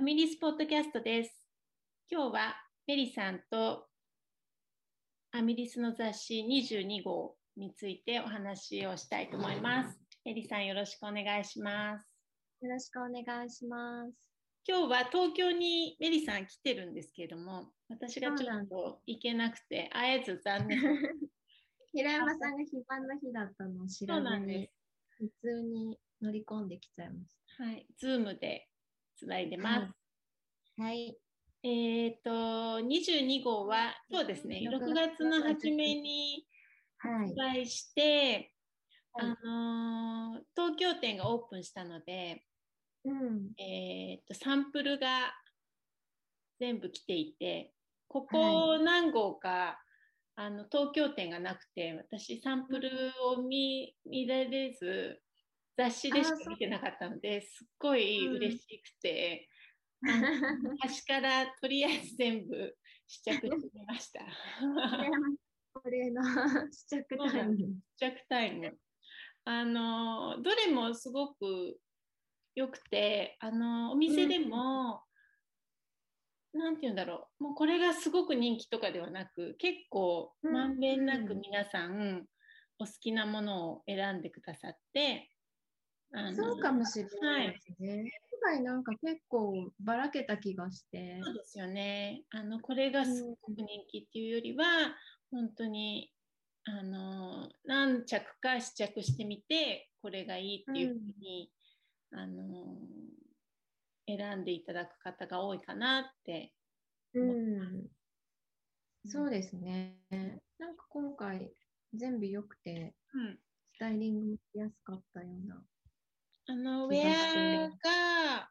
アミリスポッドキャストです。今日はメリさんとアミリスの雑誌22号についてお話をしたいと思います。メリさんよろしくお願いします。よろしくお願いします。今日は東京にメリさん来てるんですけれども、私がちょっと行けなくて会えず残念。平山さんが非番の日だったのを知らずになんです、。普通に乗り込んできちゃいましはい、ズームでつないでます。た。はい。えっ、と、22号は、そうですね、6月の初めにはい発。売して、はいあのー東京店がオープンしたので、うん。えー、とサンプルが全部来ていてここ何号か、あの東京店がなくて私サンプルを見見られず雑誌でしか見てなかったのですっごい嬉しくて、あの 端からとりあえず全部試着してみました。これの 試着タイム。試着タイム。あのどれもすごく良くてあのお店でも、なんて言うんだろうもうこれがすごく人気とかではなく結構うんまんべんなく皆さんお好きなものを選んでくださってそうかもしれないですね。今回なんか結構ばらけた気がして。そうですよねあのこれがすごく人気っていうよりは本当にあの何着か試着してみてこれがいいっていうふうに、あの選んでいただく方が多いかなって。うん。そうですね。なんか今回全部良くて、うん、スタイリングもしやすかったような。あのウェアが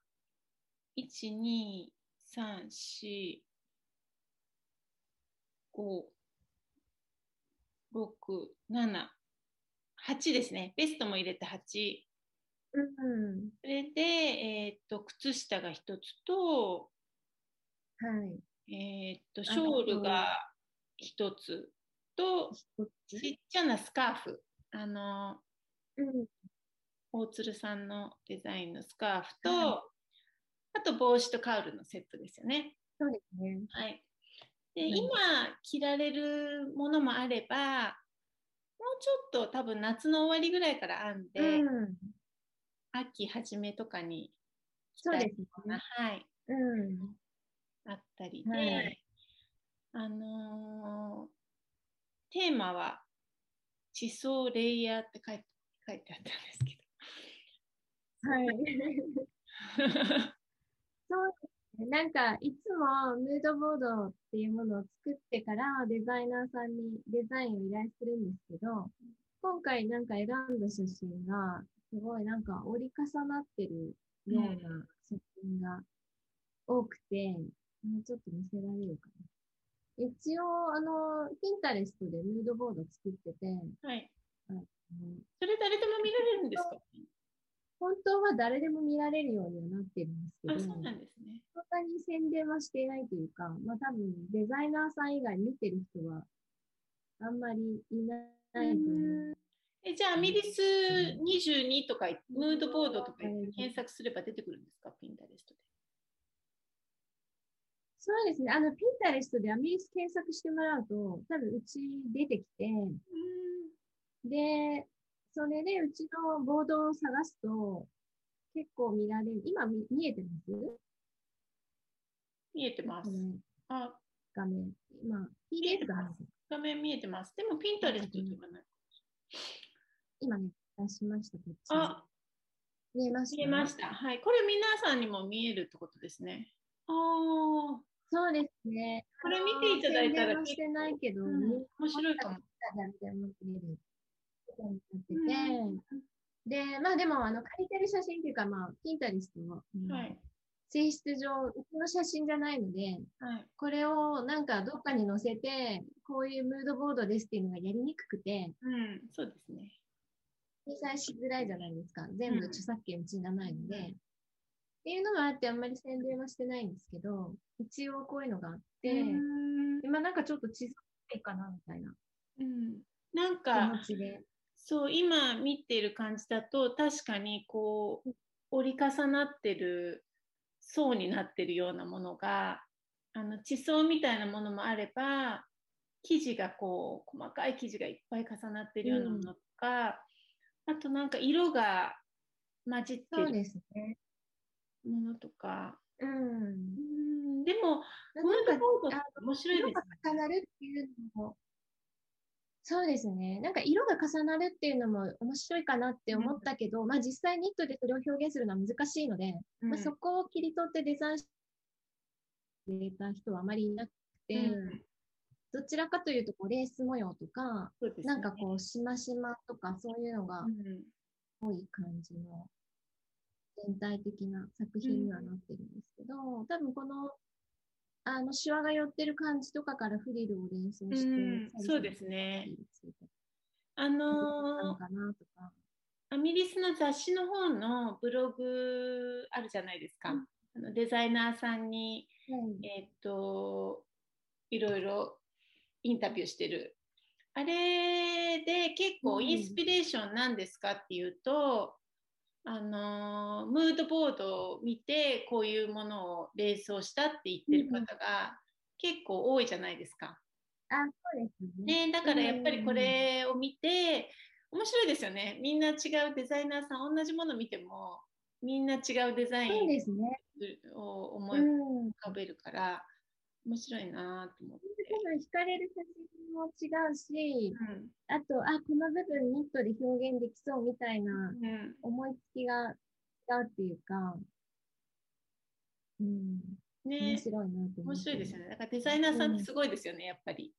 1、2、3、4、5、6、7、8ですね。ベストも入れて8。うん。それで、えーっと、靴下が一つと、はい。えーっと、ショールが一つと、ちっちゃなスカーフ。あの、うん。大鶴さんのデザインのスカーフと、はあと帽子とカウルのセットですよね。そうですね。はい。で、うん今着られるものもあれば、もうちょっと多分夏の終わりぐらいから編んで、うん。秋初めとかに着そうですたいような、ね。はい、うん。あったりで、はいあのーテーマは地層レイヤーって書いて書いてあったんですけはい。ど。そうですね。なんか、いつもムードボードっていうものを作ってからデザイナーさんにデザインを依頼するんですけど、今回なんか選んだ写真が、すごいなんか折り重なってるような写真が多くて、もうちょっと見せられるかな。一応、あの、ピンタレストでムードボード作ってて、はい。あのそれ誰でも見られるんですか？本当は誰でも見られるようにはなってるんですけど、あ、そうなんですね。そんなに宣伝はしていないというか、まあ多分デザイナーさん以外見てる人はあんまりいないと思う。えじゃあ、アミリス22とか、ムードボードとか検索すれば出てくるんですか、ピンタレストで。そうですね。あの、ピンタレストでアミリス検索してもらうと、多分うち出てきて、で、それでうちのボードを探すと、結構見られる。今見見えてます？見えてます。あ、画面。今、PDF がある画面見えてます。でも、ピンタレストではない。今ね、出しました、こっちに。あ、見えました？見えました。はい。これ、皆さんにも見えるってことですね。ああ、そうですね。これ見ていただいたらしてないけど、うん面白いかも。見になってて、で、まあでも、あの、借りてる写真っていうか、まあ、ピンタリストは、うんはい。性質上、うちの写真じゃないので、はい。これをなんかどっかに載せて、こういうムードボードですっていうのがやりにくくて、うん、そうですね。掲載しづらいじゃないですか。全部うん著作権うちがないので。うんっていうのもあって、あんまり宣伝はしてないんですけど、一応こういうのがあって、うん今なんかちょっと地図いかな、みたいなうん。なん気か、持ちで。そう、今見てる感じだと、確かにこう、折り重なってる層になってるようなものがあの地層みたいなものもあれば生地がこう細かい生地がいっぱい重なってるようなものとか、うん、あとなんか色が混じってるものとか。うん、うんでも、なんか面白いですね。重なるっていうのもそうですね。なんか色が重なるっていうのも面白いかなって思ったけど、うん、まあ実際ニットでそれを表現するのは難しいので、うん、まあ、そこを切り取ってデザインしてた人はあまりいなくて、うん、どちらかというとこうレース模様とか、ね、なんかこうしましまとかそういうのが多い感じの全体的な作品にはなってるんですけど、多分このあのシワが寄ってる感じとかからフリルを連想して、うん、そうですね。あのー、アミリスの雑誌の方のブログあるじゃないですか。うん、あのデザイナーさんに、えっ、といろいろインタビューしてる。あれで結構インスピレーションなんですかっていうと、あのムードボードを見てこういうものを連想したって言ってる方が結構多いじゃないですか。あそうですね、ね、だからやっぱりこれを見て面白いですよね。みんな違うデザイナーさん同じもの見てもみんな違うデザインを思い浮かべるから、面白いなと思って。多分惹かれる写真も違うし、うん、あと、あ、この部分ニットで表現できそうみたいな思いつきが違うっていうか、うん。ね、面白いなと思って。面白いですよね。だからデザイナーさんってすごいですよね、うん、やっぱり。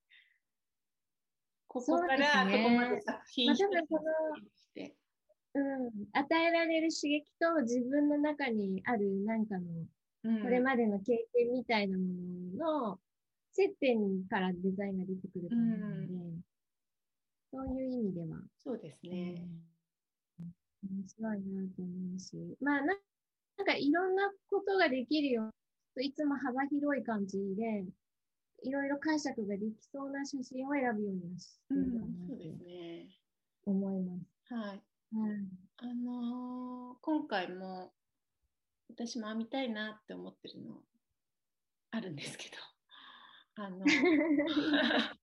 ここからここまで作品して、うん、与えられる刺激と自分の中にある何かのこれまでの経験みたいなものの接点からデザインが出てくると思うので、そういう意味では。そうですね。面白いなと思うし、まあな、なんかいろんなことができるよういつも幅広い感じで、いろいろ解釈ができそうな写真を選ぶようにしてるかなと思います。はい。あのー、今回も私も編みたいなって思ってるのあるんですけどあの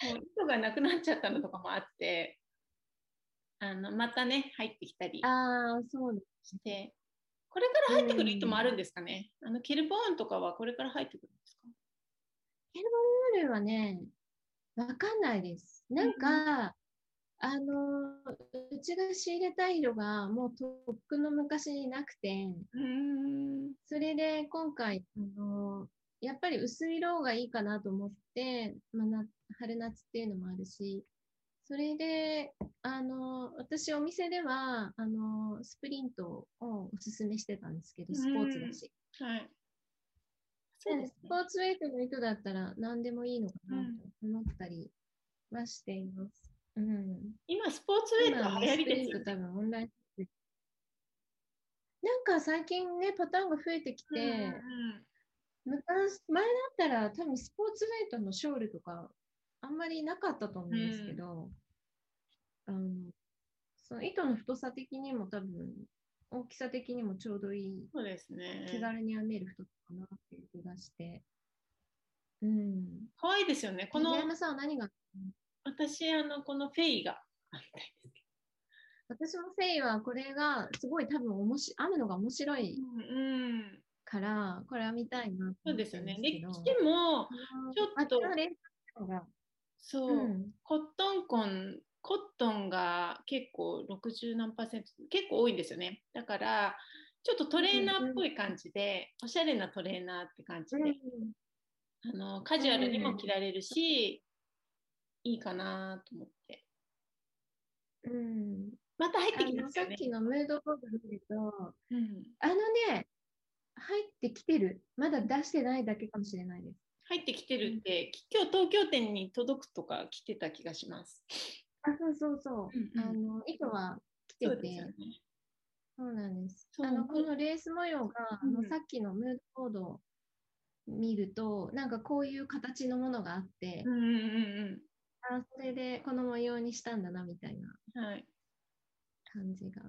そう糸がなくなっちゃったのとかもあってあのまたね入ってきたりしてこれから入ってくる糸もあるんですかね、あのケルボーンとかはこれから入ってくるんですか？ケルボーンはねわかんないです。なんか、あのうちが仕入れたい色がもうとっくの昔になくてそれで今回あのやっぱり薄い色がいいかなと思って、まあ、春夏っていうのもあるしそれであの私お店ではあのスプリントをおすすめしてたんですけどスポーツだし、はい。そうです、スポーツウェイトの糸だったら何でもいいのかなと思ったりはしています。うん、今、スポーツウェイトは流行りですよ、ね。多分オンラインなんか最近ね、パターンが増えてきて、うんうん、昔、前だったら多分スポーツウェイトのショールとかあんまりなかったと思うんですけど、うん、あのその糸の太さ的にも多分大きさ的にもちょうどいい。そうですね。気軽に編める太さかなっていう気がして。うん。可愛いですよね。この。山さんは何が私、あの、このフェイが私もフェイはこれがすごい多分おもし編むのが面白いから、うん、これは見たいなそうですよね。ででも、ちょっと、そう、うん、コットンコン、コットンが結構60何パーセント、結構多いんですよね。だから、ちょっとトレーナーっぽい感じで、うん、おしゃれなトレーナーって感じで、あのカジュアルにも着られるし、いいかなと思って。うん。また入ってきますよね。さっきのムードボード見ると、うん、あのね、入ってきてる。まだ出してないだけかもしれないです。入ってきてるって、うん、今日東京店に届くとか来てた気がします。あ、そうそうそう。うんうん、あの糸は来てて。そう、ね、そうなんです。あのこのレース模様が、あのさっきのムードボードを見ると、なんかこういう形のものがあって、うんうんうんあそれでこの模様にしたんだなみたいな感じが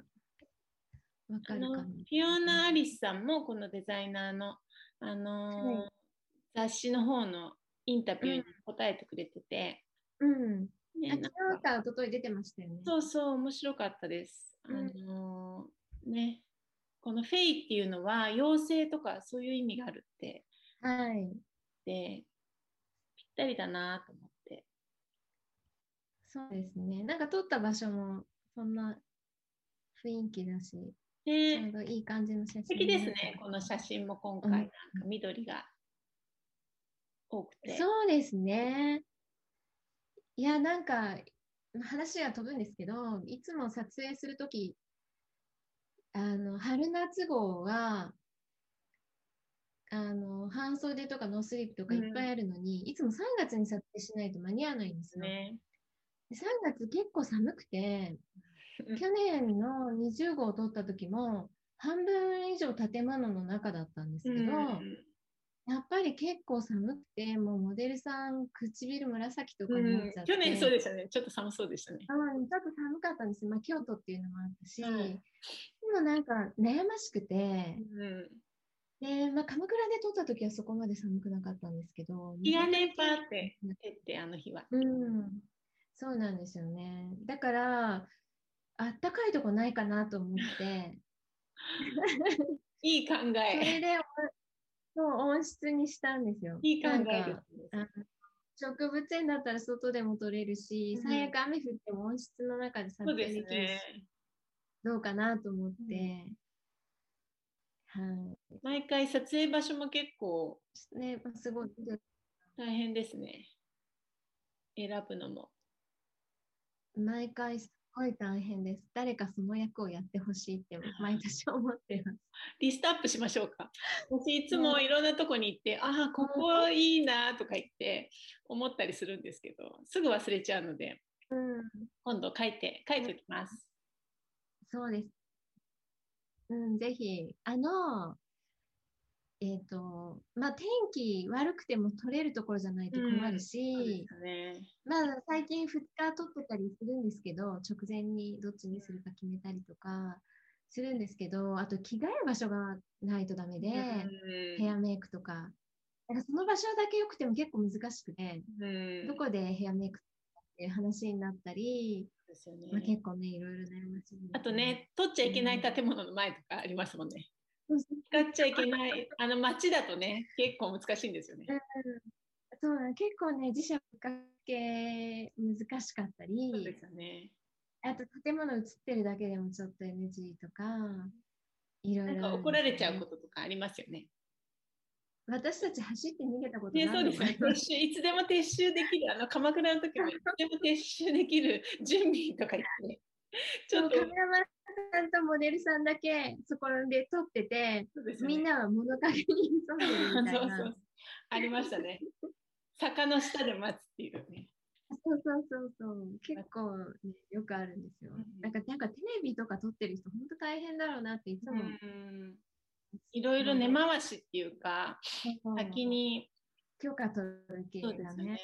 わかるかも。フィオナ・アリスさんもこのデザイナーの、あのーはい、雑誌の方のインタビューに答えてくれてて、うん。ね、昨日か一昨日出てましたよね。そうそう、面白かったです。あのー、ね、このフェイっていうのは妖精とかそういう意味があるって。はい。で、ぴったりだなと思って。そうですね。なんか撮った場所もそんな雰囲気だし、ね、ちょうどいい感じの写真。素敵ですね、この写真も今回、なんか緑が多くて。そうですね。いや、なんか、話は飛ぶんですけど、いつも撮影するとき、あの、春夏号は、あの、半袖とかノースリーブとかいっぱいあるのに、うん、いつも3月に撮影しないと間に合わないんですよ。ね、3月結構寒くて、去年の20号を撮った時も、半分以上建物の中だったんですけど、うんやっぱり結構寒くて、もうモデルさん、唇紫とかになっちゃって、うん、去年そうでしたね、ちょっと寒そうでしたね。うん、ちょっと寒かったんです。よ、まあ、京都っていうのもあったし、うん、でもなんか悩ましくて、うん、で、まあ、鎌倉で撮った時はそこまで寒くなかったんですけど、日がね、パーって照って、あの日は。うん、そうなんですよね。だから、あったかいとこないかなと思って、いい考え。それでそう温室にしたんですよ。いい考えです。植物園だったら外でも取れるし、うん、最悪雨降っても温室の中で撮影できるし、ね、どうかなと思って、うん、はい。毎回撮影場所も結構、ね、すごい大変ですね。選ぶのも。毎回ごい大変です。誰かその役をやってほしいって 毎年思ってます。リストアップしましょうか。私いつもいろんなとこに行って、ああ、ここいいなとか言って思ったりするんですけど、すぐ忘れちゃうので、うん、今度書いて、書いておきます。そうです。うん、ぜひ。あの、えっ、ー、と、まあ、天気悪くても取れるところじゃないと困るし、うんね、まあ、最近2日取ってたりするんですけど、直前にどっちにするか決めたりとかするんですけど、あと着替える場所がないとダメで、うん、ヘアメイクとか。だからその場所だけ良くても結構難しくて、うん、どこでヘアメイクっていう話になったり、ですよね。まあ、結構ね、いろいろ悩ましい、あとね、取っちゃいけない建物の前とかありますもんね。使っちゃいけない。あの街だとね、結構難しいんですよね。うん、そうだ、結構ね、磁石かけ難しかったり、そうですよね。あと建物映ってるだけでもちょっと NG とか、いろいろ、ね、なんか怒られちゃうこととかありますよね。私たち走って逃げたことない、ね、そうですね。撤収いつでも撤収できる、あの鎌倉の時もいつでも撤収できる準備とか言って、ちょっと。カメラマンさんとモデルさんだけそこで撮ってて、ね、みんなは物陰に潜んでるみたいな。そうそうありましたね。坂の下で待つっていうね。そうそうそうそう。結構、ね、よくあるんですよ。なんかなんかテレビとか撮ってる人、本当大変だろうなっていつも。いろいろ根回しっていうか、先に許可取る系だね。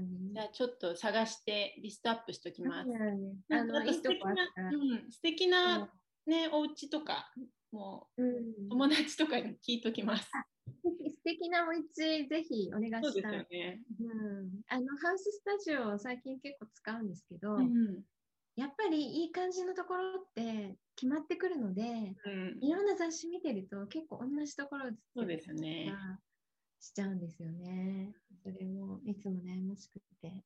じゃあちょっと探してリストアップしときます。あの素敵な、うん、素敵なね、お家とか、もう、友達とかに聞いときます。素敵なお家ぜひお願いしたい。ね。うん、あのハウススタジオ最近結構使うんですけど、うん、やっぱりいい感じのところって決まってくるので、うん、いろんな雑誌見てると結構同じところそうですね。しちゃうんですよね。それもいつも悩ましくて。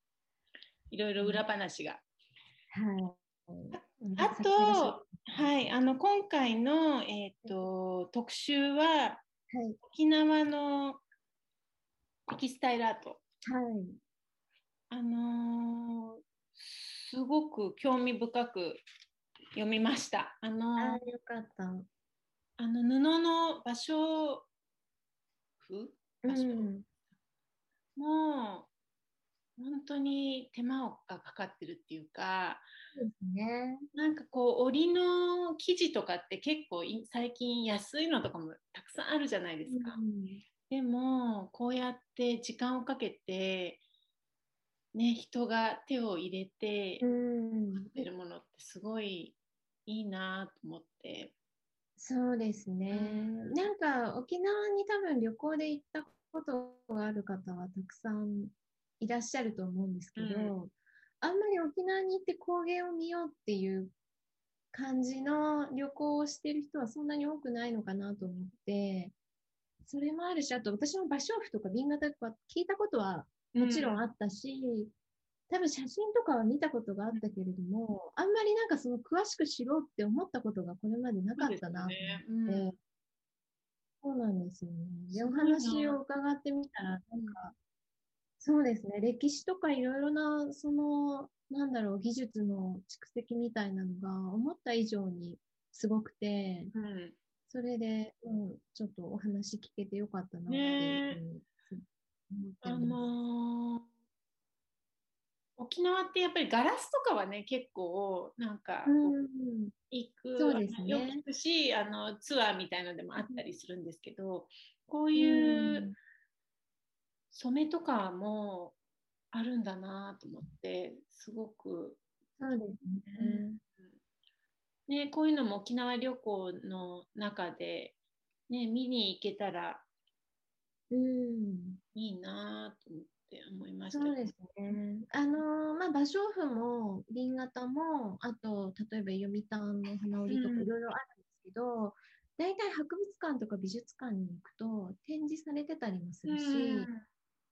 いろいろ裏話が。はい。あと、はい、あの今回の、えーと、特集は、はい、沖縄のテキスタイルアート。はい。あのー、すごく興味深く読みました。あのー、あよかった。あの布の場所譜うん、もう本当に手間がかかってるっていうかですね。なんかこう織の生地とかって結構最近安いのとかもたくさんあるじゃないですか、うん、でもこうやって時間をかけてね人が手を入れて作ってるものってすごいいいなと思って。そうですね。うん、なんか沖縄に多分旅行で行ったことがある方はたくさんいらっしゃると思うんですけど、うん、あんまり沖縄に行って工芸を見ようっていう感じの旅行をしてる人はそんなに多くないのかなと思って、それもあるし、あと私も芭蕉布とか瓶型とか聞いたことはもちろんあったし、うん、多分写真とかは見たことがあったけれども、あんまりなんかその詳しく知ろうって思ったことがこれまでなかったな。と思って、そう,、そうなんですよね。で、お話を伺ってみたら、なんか、そうですね、歴史とかいろいろな、その、なんだろう、技術の蓄積みたいなのが思った以上にすごくて、うん、それで、うん、ちょっとお話聞けてよかったなっていうふうに思ってます。あのー、沖縄ってやっぱりガラスとかはね結構なんか行く、そうですね、よく行くしあのツアーみたいのでもあったりするんですけどこういう染めとかもあるんだなと思ってすごく。そうですね、ね、こういうのも沖縄旅行の中で、ね、見に行けたらいいなと思って思いました、そうですね。あのまあ、芭蕉布も瓶型も、あと例えば読谷の花織とかいろいろあるんですけど、大、う、体、ん、博物館とか美術館に行くと展示されてたりもするし、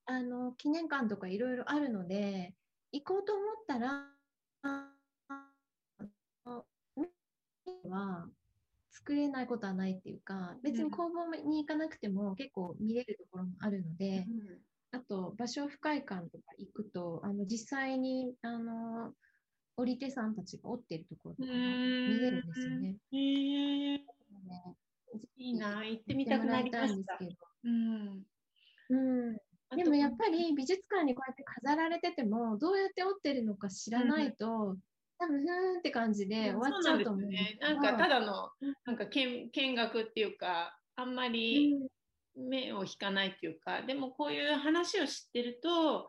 あの記念館とかいろいろあるので、行こうと思ったら、は作れないことはないっていうか別に工房に行かなくても結構見れるところもあるので、うん、あと場所不快館とか行くとあの実際にあの織り手さんたちが織ってるところとかも見れるんですよね。へえいいな。行ってみたくなりました。うん、うん。でもやっぱり美術館にこうやって飾られててもどうやって織ってるのか知らないと、多分ふーんって感じで終わっちゃうと思う。ね。なんかただのなんか見見学っていうかあんまり目を引かないっていうか、でもこういう話を知ってると、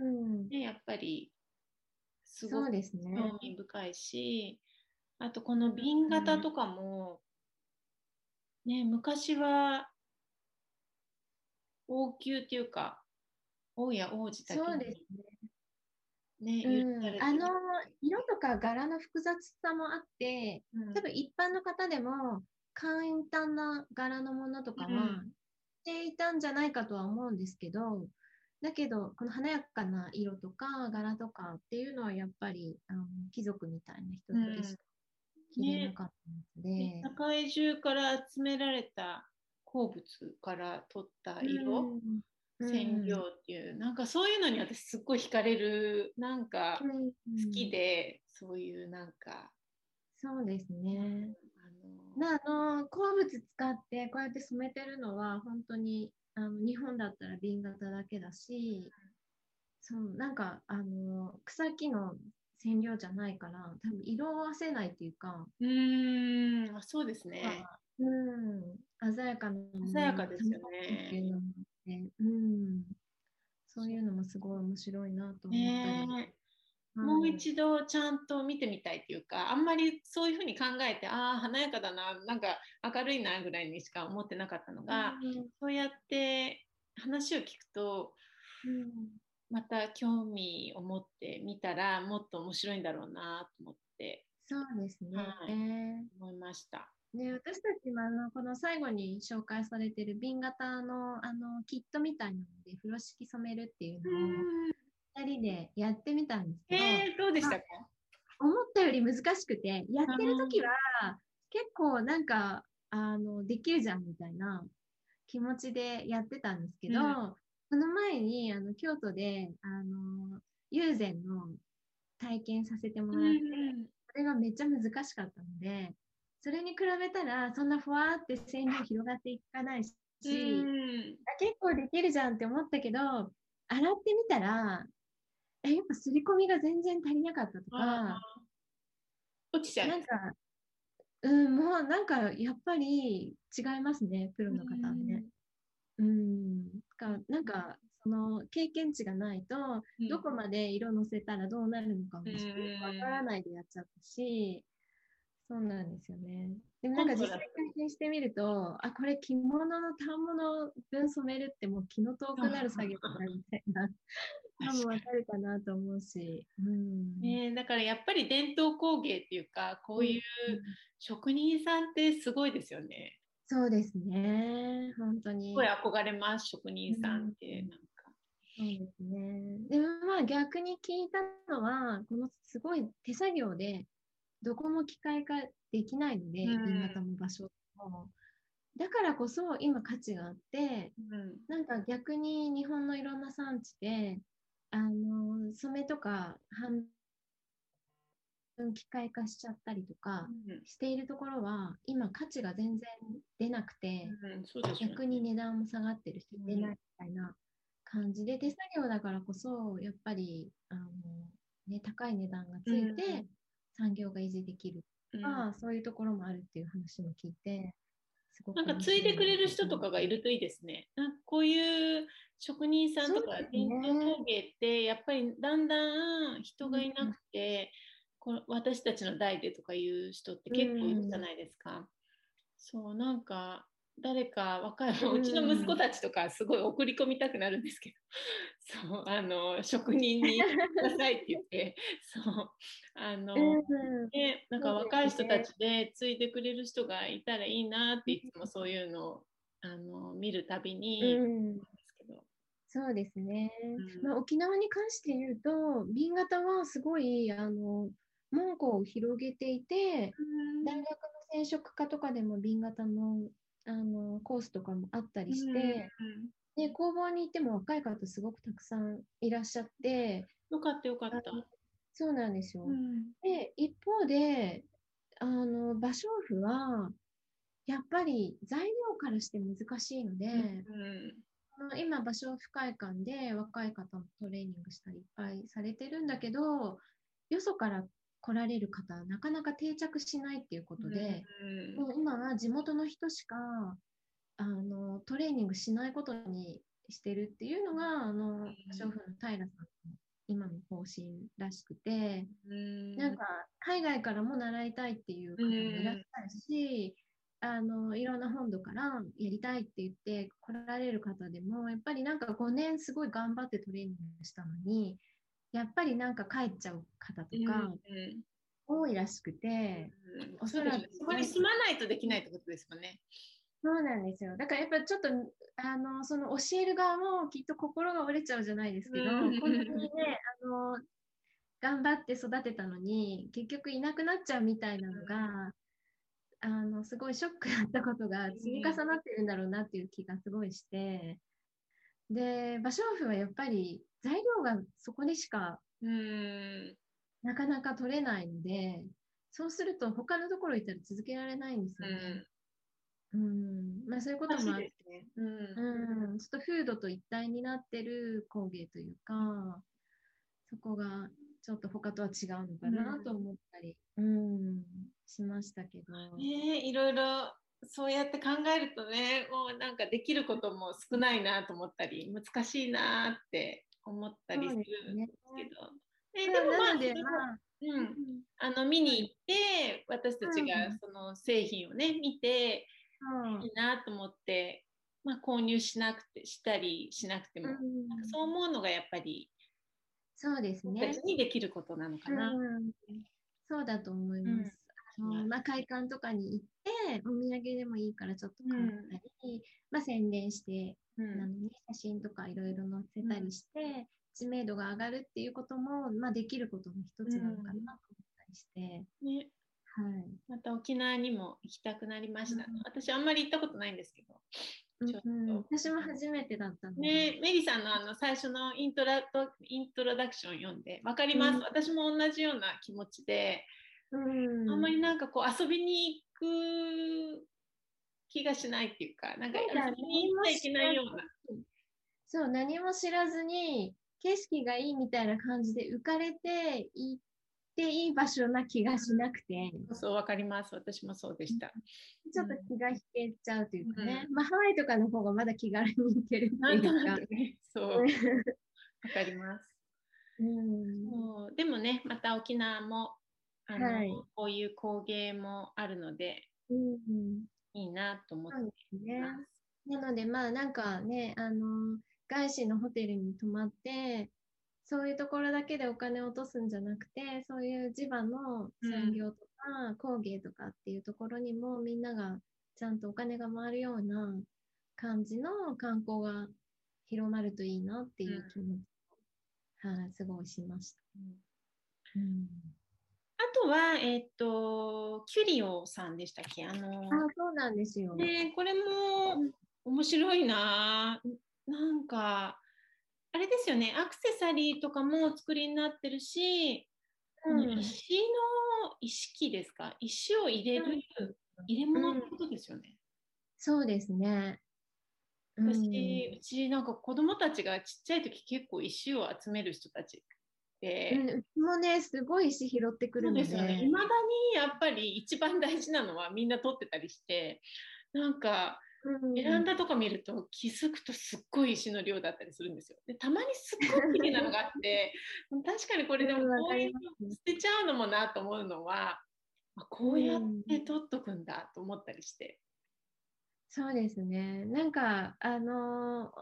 うん。ね、やっぱりすごく興味深いし、ね、あとこの瓶型とかも、ね、昔は王宮っていうか王や王子だけそうですね。ね、うん、あの色とか柄の複雑さもあって、うん、多分一般の方でも簡単な柄のものとかはしていたんじゃないかとは思うんですけど、だけどこの華やかな色とか柄とかっていうのはやっぱりあの貴族みたいな人でしか着れなかったので、ね、世界中から集められた鉱物から取った色、染料っていう、うん、なんかそういうのに私すっごい惹かれるなんか好きで、うん、そういうなんか。そうですね、うん、あの鉱物使ってこうやって染めてるのは本当にあの日本だったら瓶型だけだし、そのなんかあの草木の染料じゃないから多分色あせないっていうかうんあそうですね、うん鮮やかな鮮やかですよねね。うん、そういうのもすごい面白いなと思ったり。ねもう一度ちゃんと見てみたいっていうかあんまりそういうふうに考えてああ華やかだななんか明るいなぐらいにしか思ってなかったのが、うん、そうやって話を聞くと、うん、また興味を持ってみたらもっと面白いんだろうなと思ってそうですね、はい、思いました。ね、私たちもあのこの最後に紹介されてる瓶型のあのキットみたいなので風呂敷染めるっていうのを2人でやってみたんですけど、えー、どうでした？か思ったより難しくてやってる時は結構なんかあのできるじゃんみたいな気持ちでやってたんですけど、うん、その前にあの京都であの友禅の体験させてもらって、うん、それがめっちゃ難しかったので。それに比べたらそんなふわーって線量広がっていかないし、結構できるじゃんって思ったけど洗ってみたらえやっぱ刷り込みが全然足りなかったとか。落ちちゃう。なんかうんもうなんかやっぱり違いますねプロの方はね。うん。かなんかその経験値がないと、どこまで色のせたらどうなるのかもわからないでやっちゃったし、そうなんですよね。でもなんか実際体験してみると、あ、これ着物の反物分染めるってもう気の遠くなる作業だみたいな、多分わかるかなと思うし。うん、ね、だからやっぱり伝統工芸っていうか、こういう職人さんってすごいですよね。そうですね、本当に。すごい憧れます、職人さんって。なんかそうですね。でもまあ逆に聞いたのは、このすごい手作業でどこも機械化できないので、うん、新潟の場所も。だからこそ今価値があって、うん、なんか逆に日本のいろんな産地で、あの染めとか半分機械化しちゃったりとかしているところは、今価値が全然出なくて、逆に値段も下がってるし、出ないみたいな感じで、手作業だからこそ、やっぱりあの、ね、高い値段がついて、産業が維持できるとか、うん、そういうところもあるっていう話も聞いて、すごくなんか継いでくれる人とかがいるといいですね。なんかこういう職人さんとか伝統工芸ってやっぱりだんだん人がいなくて、うん、こ私たちの代でとかいう人って結構いるじゃないですか。うん、そうなんか誰か若い、うちの息子たちとかすごい送り込みたくなるんですけど、そう、あの、職人にくださいって言って、そう、あの、ね、なんか若い人たちで継いでくれる人がいたらいいなっていつもそういうのをあの見るたびに、うん。そうですね、うん、まあ、沖縄に関して言うと B 型はすごいあの門戸を広げていて、うん、大学の染色科とかでも B 型のあのコースとかもあったりして、うん、で工房に行っても若い方すごくたくさんいらっしゃってよかったよかった。そうなんですよ、うん、で一方であの芭蕉布はやっぱり材料からして難しいので、うん、今芭蕉布会館で若い方もトレーニングしたりいっぱいされてるんだけどよそから来られる方はなかなか定着しないっていうことで、うん、もう今は地元の人しかあのトレーニングしないことにしてるっていうのがあの娼婦の平さんの今の方針らしくて、うん、なんか海外からも習いたいっていう方もいらっしゃるし、うん、あのいろんな本土からやりたいって言って来られる方でもやっぱりなんか5年すごい頑張ってトレーニングしたのにやっぱりなんか帰っちゃう方とか多いらしくて、おそらくそこに住まないとできないってことですもんね。そうなんですよ。だからやっぱちょっとあのその教える側もきっと心が折れちゃうじゃないですけど、こん。なにねあの頑張って育てたのに結局いなくなっちゃうみたいなのが、あのすごいショックだったことが積み重なってるんだろうなっていう気がすごいして、で芭蕉布はやっぱり材料がそこでしかなかなか取れないのでそうすると他のところ行ったら続けられないんですよね。うん、うん。まあ、そういうこともあって、ね。うん、うん、ちょっと風土と一体になってる工芸というかそこがちょっと他とは違うのかなと思ったり、うん、うん、しましたけど。ねいろいろそうやって考えるとねもうなんかできることも少ないなと思ったり難しいなって思ったりするんですけど。で、ね、でもまあ、でまあ、うん、あの見に行って私たちがその製品をね見て、いいなと思って、まあ、購入しなくてしたりしなくても、そう思うのがやっぱりそうですね。にできることなのかな。そうだと思います。まあ、会館とかに行ってお土産でもいいからちょっと買ったり、まあ、宣伝してのね、写真とかいろいろ載せたりして、知名度が上がるっていうことも、まあ、できることの一つなのかなと思ったりして。ね。はい、また沖縄にも行きたくなりました、うん、私あんまり行ったことないんですけど。ちょっと、うん、私も初めてだったので、ね、メリさんのあの最初のイントライントロダクション読んで分かります、うん、私も同じような気持ちで、うん、あんまりなんかこう遊びに行く気がしないっていうか、なんか遊びに行っちゃいけないような。そう、何も知らずに景色がいいみたいな感じで浮かれて行っていい場所な気がしなくて。そう、わかります。私もそうでした。ちょっと気が引けちゃうというかね。うん、まあ、ハワイとかの方がまだ気軽に行けるっていうか。ね、そう。わかります。うん、でもね、また沖縄もあの、はい、こういう工芸もあるので、うん、いいなと思っています。ね、なのでまあなんかねあの外資のホテルに泊まってそういうところだけでお金を落とすんじゃなくてそういう地場の産業とか、工芸とかっていうところにもみんながちゃんとお金が回るような感じの観光が広まるといいなっていう気持ちを、うん、はい、すごいしました。うん、あとは、えっ、ー、と、キュリオさんでしたっけ？あのあそうなんですよ。で、これも面白いな。なんか、あれですよね、アクセサリーとかもお作りになってるし、うん、石の石器ですか？石を入れる、入れ物ってことですよね。そうですね。私、うちなんか子供たちがちっちゃい時結構石を集める人たちで、うん、うちもねすごい石拾ってくるんですよね。いまだにやっぱり一番大事なのはみんな取ってたりしてなんかベランダとか見ると気づくとすっごい石の量だったりするんですよ。でたまにすっごい綺麗なのがあって 確かにこれでもこういうの捨てちゃうのもなと思うのは、まあ、こうやって取っとくんだと思ったりして。そうですね。なんかあの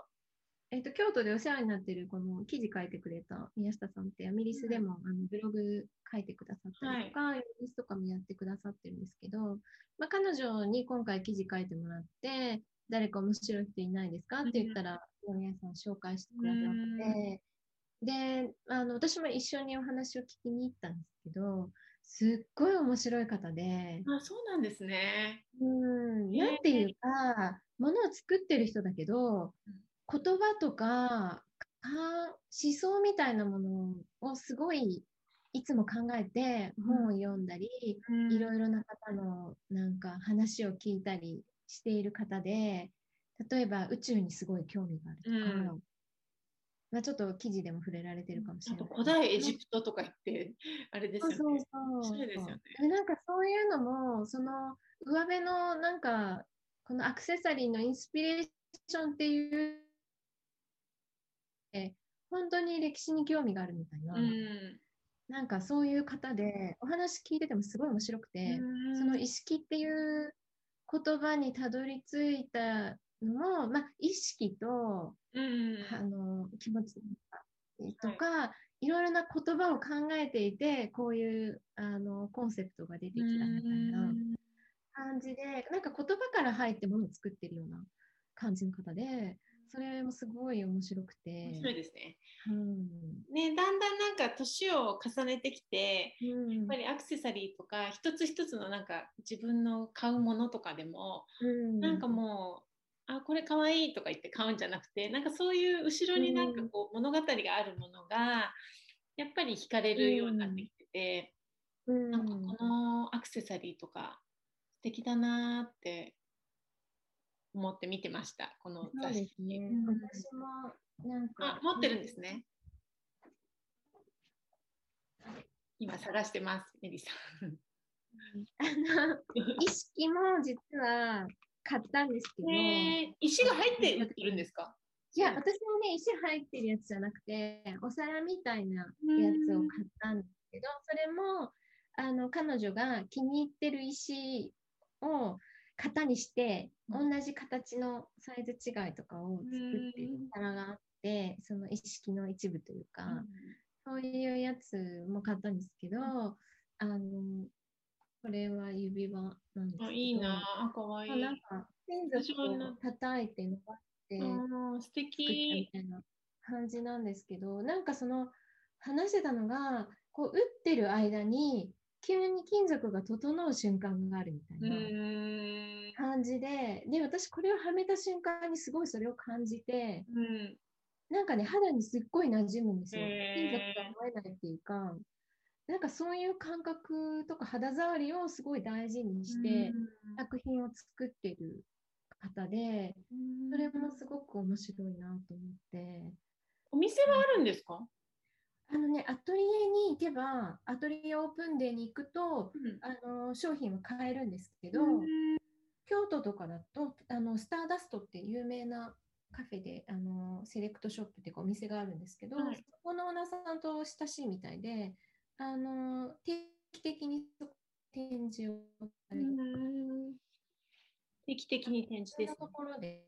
えっと、京都でお世話になってるこの記事書いてくれた宮下さんってアミリスでも、あのブログ書いてくださったりとか、はい、イギリスとかもやってくださってるんですけど、まあ、彼女に今回記事書いてもらって誰か面白い人いないですか？って言ったら、宮さん紹介してくださってであの私も一緒にお話を聞きに行ったんですけどすっごい面白い方であそうなんですね。うんなんていうかものを作ってる人だけど、言葉とか思想みたいなものをすごいいつも考えて本を読んだり、うん、いろいろな方のなんか話を聞いたりしている方で例えば宇宙にすごい興味があるとか、うん、まあ、ちょっと記事でも触れられてるかもしれない。古代エジプトとか言って あれですよね。そうそうそうですよね。なんかそういうのもその上辺のなんかこのアクセサリーのインスピレーションっていう本当に歴史に興味があるみたいな、うん、なんかそういう方でお話聞いててもすごい面白くて、うん、その意識っていう言葉にたどり着いたのも、まあ、意識と、うん、あの気持ちとか、はい、いろいろな言葉を考えていてこういうあのコンセプトが出てきたみたいな感じでなんか言葉から入ってものを作ってるような感じの方でそれもすごい面白くて。面白いですね。うん、ねだんだんなんか年を重ねてきて、うん、やっぱりアクセサリーとか一つ一つのなんか自分の買うものとかでも、うん、なんかもうあこれかわいいとか言って買うんじゃなくてなんかそういう後ろになんかこう物語があるものがやっぱり惹かれるようになってきてて、うん、なんかこのアクセサリーとか素敵だなって思って見てました、この雑誌。ね、私もなんか。あ、持ってるんですね。今探してます、エリさん。あの意識も実は買ったんですけど。石が入ってるんですか？いや、私もね、石入ってるやつじゃなくて、お皿みたいなやつを買ったんですけど、それもあの彼女が気に入ってる石を型にして同じ形のサイズ違いとかを作ってる皿があってその意識の一部というか、そういうやつも買ったんですけど、あのこれは指輪なんですけどいいな。かわい。いなんか金属を叩いて伸ばして素敵。みたいな感じなんですけどなんかその話してたのがこう打ってる間に急に金属が整う瞬間があるみたいな感じで、で、私これをはめた瞬間にすごいそれを感じて、うん、なんかね、肌にすっごい馴染むんですよ。金属が思えないっていうか、なんかそういう感覚とか肌触りをすごい大事にして作品を作ってる方で、それもすごく面白いなと思って。お店はあるんですか？あのね、アトリエに行けば、アトリエオープンデーに行くと、うん、あの商品は買えるんですけど、京都とかだとあのスターダストって有名なカフェであのセレクトショップっていうかお店があるんですけど、はい、そこのオーナーさんと親しいみたいであの定期的に展示を定期的に展示です、ね。ところで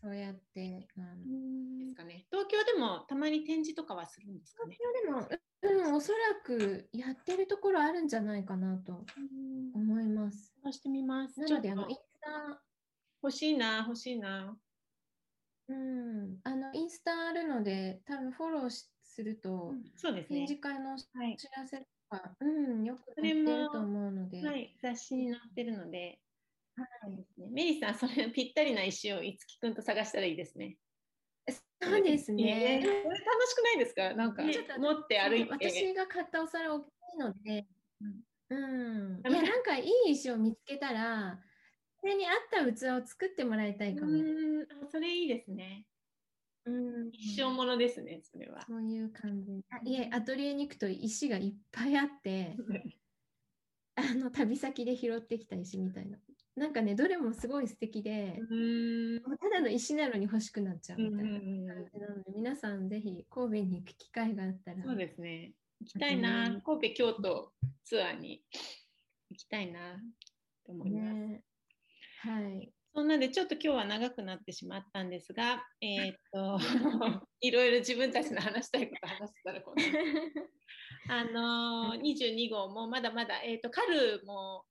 そうやってあのですかね。東京でもたまに展示とかはするんですかね。東京でも、うん、おそらくやってるところあるんじゃないかなと思います。探してみます。なのであのインスタ。欲しいな欲しいな。うん、あのインスタあるので多分フォローすると、うん、そうですね、展示会のお知らせとか、はい、うん、よく載ってると思うので、はい、雑誌に載ってるので、はいメリーさん、それぴったりな石をいつきくんと探したらいいですね。そうですね。これ楽しくないですか？なんか、持って歩いて。私が買ったお皿大きいので、うん。いや、なんかいい石を見つけたら、それに合った器を作ってもらいたいかも。うんあそれいいですね。うん一生ものですね、それは。そういう感じ。いえ、アトリエに行くと石がいっぱいあって、あの旅先で拾ってきた石みたいな。なんかね、どれもすごい素敵で、ただの石なのに欲しくなっちゃうみたいな感じなので、皆さんぜひ神戸に行く機会があったら。そうですね。行きたいな、神戸、京都ツアーに行きたいなと思います。ね、はい。そんなんでちょっと今日は長くなってしまったんですが、えー、っと いろいろ自分たちの話したいこと話したらこん あのー、22号もまだまだ、えー、っとカルも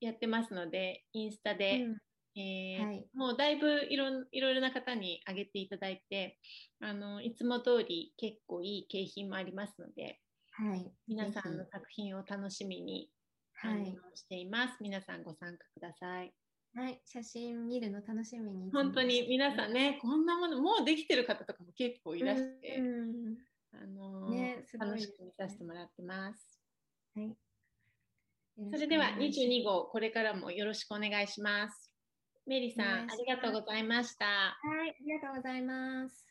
やってますのでインスタで、うん、えーはい、もうだいぶいろいろな方にあげていただいてあのいつも通り結構いい景品もありますので、はい、皆さんの作品を楽しみに、はい、しています。皆さんご参加ください。はい、写真見るの楽しみに。本当に皆さんね、こんなもの、もうできてる方とかも結構いらして、あのね、楽しく見させてもらってます。はい。それでは22号、これからもよろしくお願いします。メリーさん、ありがとうございました。はい、ありがとうございます。